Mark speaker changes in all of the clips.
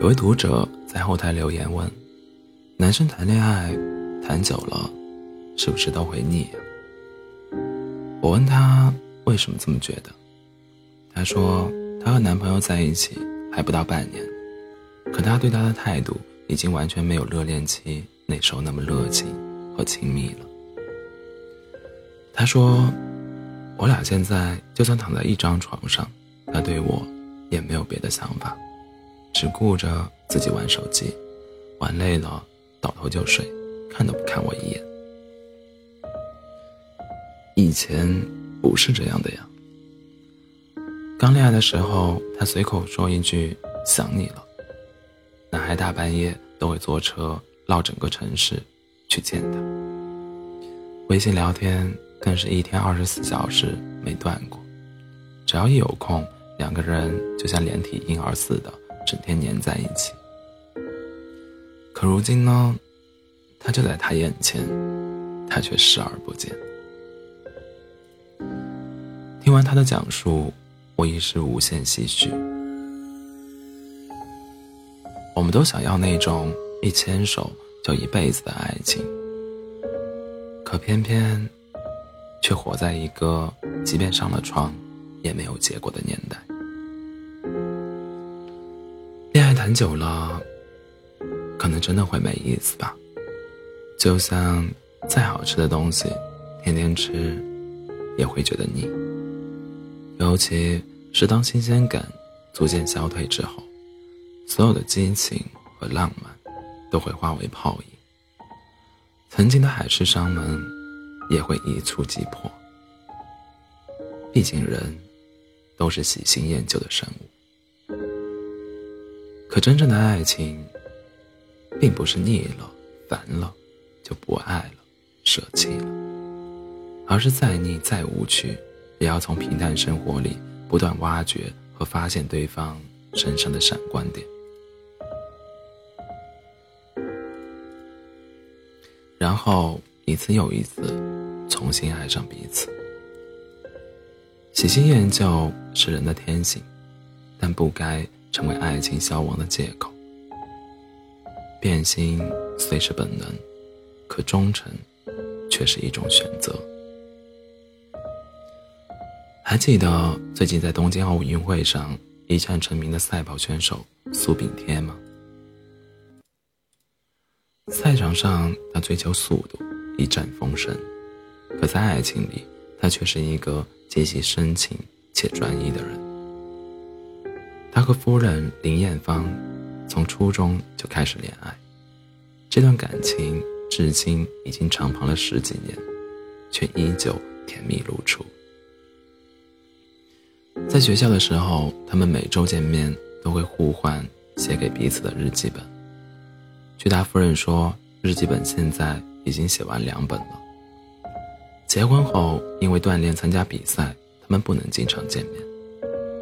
Speaker 1: 有位读者在后台留言问：“男生谈恋爱谈久了，是不是都会腻？”我问他为什么这么觉得，他说他和男朋友在一起还不到半年，可他对他的态度已经完全没有热恋期那时候那么热情和亲密了。他说：“我俩现在就算躺在一张床上，他对我也没有别的想法。”只顾着自己玩手机，玩累了倒头就睡，看都不看我一眼。以前不是这样的呀。刚恋爱的时候，他随口说一句“想你了”，男孩大半夜都会坐车绕整个城市去见他。微信聊天更是一天二十四小时没断过，只要一有空，两个人就像连体婴儿似的。整天黏在一起，可如今呢，他就在他眼前，他却视而不见。听完他的讲述，我一时无限唏嘘。我们都想要那种一牵手就一辈子的爱情，可偏偏却活在一个即便上了床也没有结果的年代。谈久了，可能真的会没意思吧。就像再好吃的东西，天天吃也会觉得腻。尤其是当新鲜感逐渐消退之后，所有的激情和浪漫都会化为泡影，曾经的海誓山盟也会一触即破。毕竟人都是喜新厌旧的生物。可真正的爱情，并不是腻了、烦了就不爱了、舍弃了，而是再腻再无趣，也要从平淡生活里不断挖掘和发现对方身上的闪光点，然后一次又一次重新爱上彼此。喜新厌旧是人的天性，但不该。成为爱情消亡的借口。变心虽是本能，可忠诚却是一种选择。还记得最近在东京奥运会上一战成名的赛跑选手苏炳添吗？赛场上他追求速度，一战封神；可在爱情里，他却是一个极其深情且专一的人。他和夫人林艳芳从初中就开始恋爱，这段感情至今已经长跑了十几年，却依旧甜蜜如初。在学校的时候，他们每周见面都会互换写给彼此的日记本。据他夫人说，日记本现在已经写完两本了。结婚后，因为锻炼参加比赛，他们不能经常见面。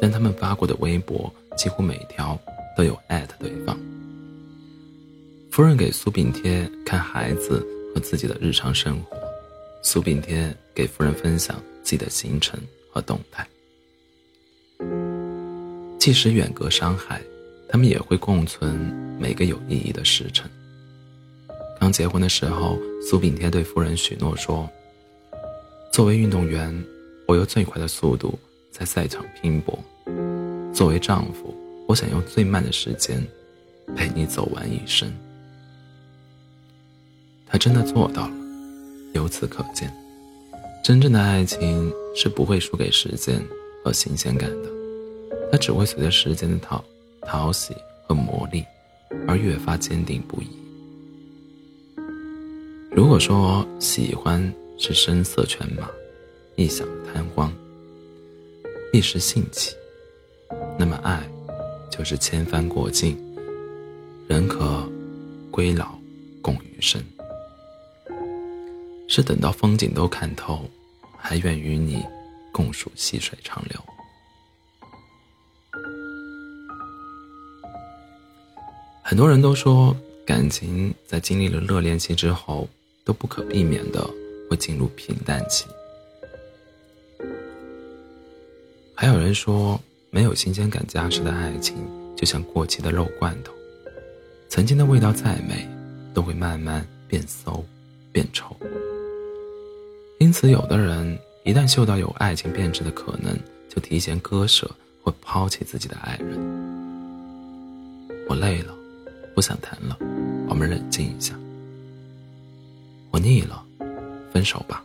Speaker 1: 但他们发过的微博几乎每条都有艾特对方。夫人给苏炳添看孩子和自己的日常生活，苏炳添给夫人分享自己的行程和动态。即使远隔山海，他们也会共存每个有意义的时辰。刚结婚的时候，苏炳添对夫人许诺说：“作为运动员，我用最快的速度。”在赛场拼搏，作为丈夫，我想用最慢的时间陪你走完一生。他真的做到了，由此可见，真正的爱情是不会输给时间和新鲜感的，它只会随着时间的讨讨喜和磨砺而越发坚定不移。如果说喜欢是声色犬马，一想贪欢。一时兴起，那么爱就是千帆过尽，人可归老，共余生。是等到风景都看透，还愿与你共数细水长流。很多人都说，感情在经历了热恋期之后，都不可避免的会进入平淡期。还有人说，没有新鲜感加持的爱情就像过期的肉罐头，曾经的味道再美，都会慢慢变馊、变臭。因此，有的人一旦嗅到有爱情变质的可能，就提前割舍或抛弃自己的爱人。我累了，不想谈了，我们冷静一下。我腻了，分手吧。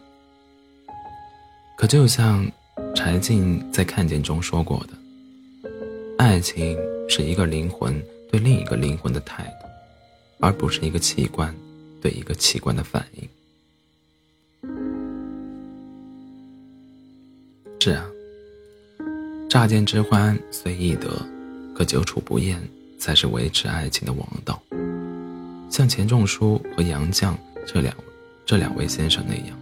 Speaker 1: 可就像柴静在《看见》中说过的，爱情是一个灵魂对另一个灵魂的态度，而不是一个器官对一个器官的反应。是啊，乍见之欢虽易得，可久处不厌才是维持爱情的王道。像钱钟书和杨绛这两这两位先生那样。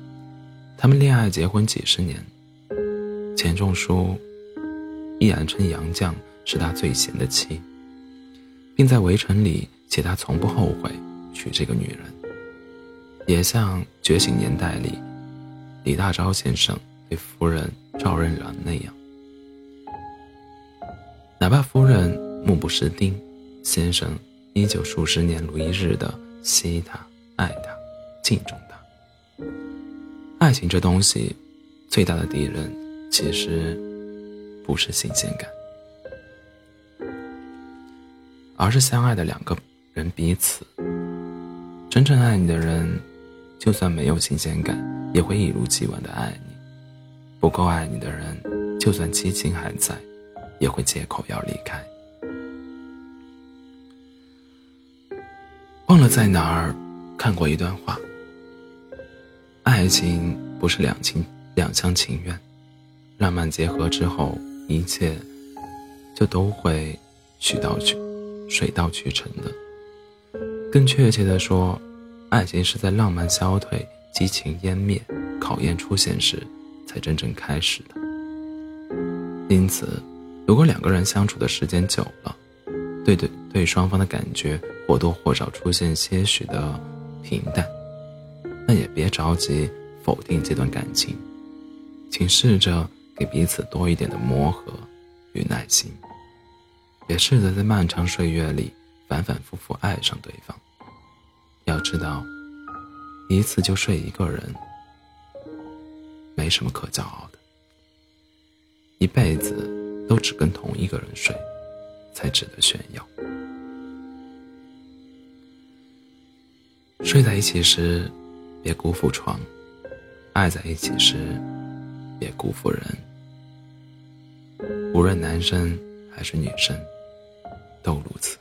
Speaker 1: 他们恋爱结婚几十年，钱钟书依然称杨绛是他最贤的妻，并在《围城》里写他从不后悔娶这个女人。也像《觉醒年代》里李大钊先生对夫人赵壬兰那样，哪怕夫人目不识丁，先生依旧数十年如一日的惜她、爱她、敬重她。爱情这东西，最大的敌人其实不是新鲜感，而是相爱的两个人彼此。真正爱你的人，就算没有新鲜感，也会一如既往的爱你；不够爱你的人，就算激情还在，也会借口要离开。忘了在哪儿看过一段话。爱情不是两情两厢情愿，浪漫结合之后，一切就都会水到渠水到渠成的。更确切的说，爱情是在浪漫消退、激情湮灭、考验出现时，才真正开始的。因此，如果两个人相处的时间久了，对对对双方的感觉或多或少出现些许的平淡。但也别着急否定这段感情，请试着给彼此多一点的磨合与耐心，也试着在漫长岁月里反反复复爱上对方。要知道，一次就睡一个人，没什么可骄傲的；一辈子都只跟同一个人睡，才值得炫耀。睡在一起时。别辜负床，爱在一起时，别辜负人。无论男生还是女生，都如此。